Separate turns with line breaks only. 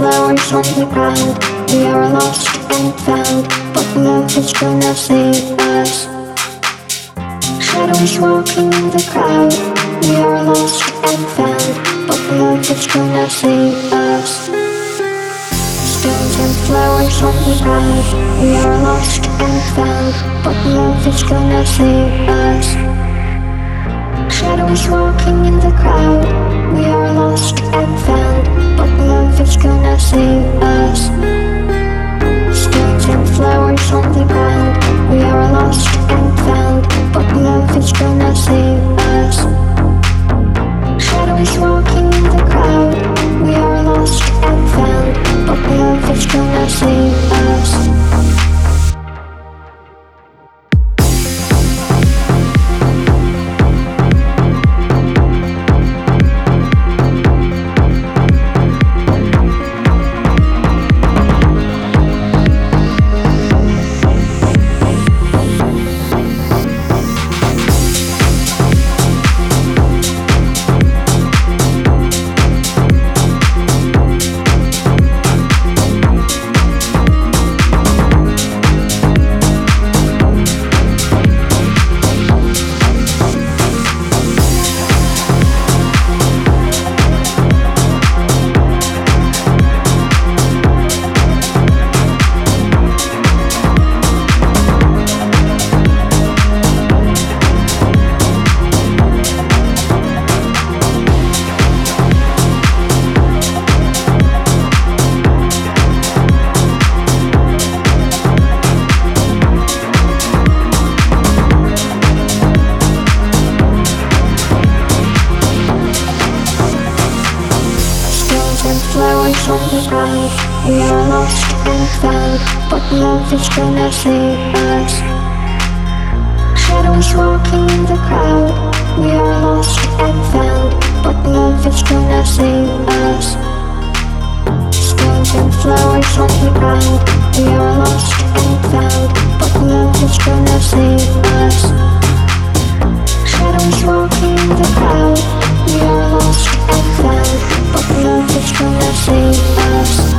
flowers on the ground. We are lost and found, but love is gonna save us. Shadows walking in the crowd. We are lost and found, but love is gonna save us. Stones and flowers on the ground. We are lost and found, but love is gonna save us. Shadows walking in the crowd. We are lost and found, save us. Stones flowers on the ground. Flowers on. We are lost and found, but love is gonna save us. Shadows walking in the crowd. We are lost and found, but love is gonna save us. Stones and flowers on the ground. We are lost I'm trying to save us.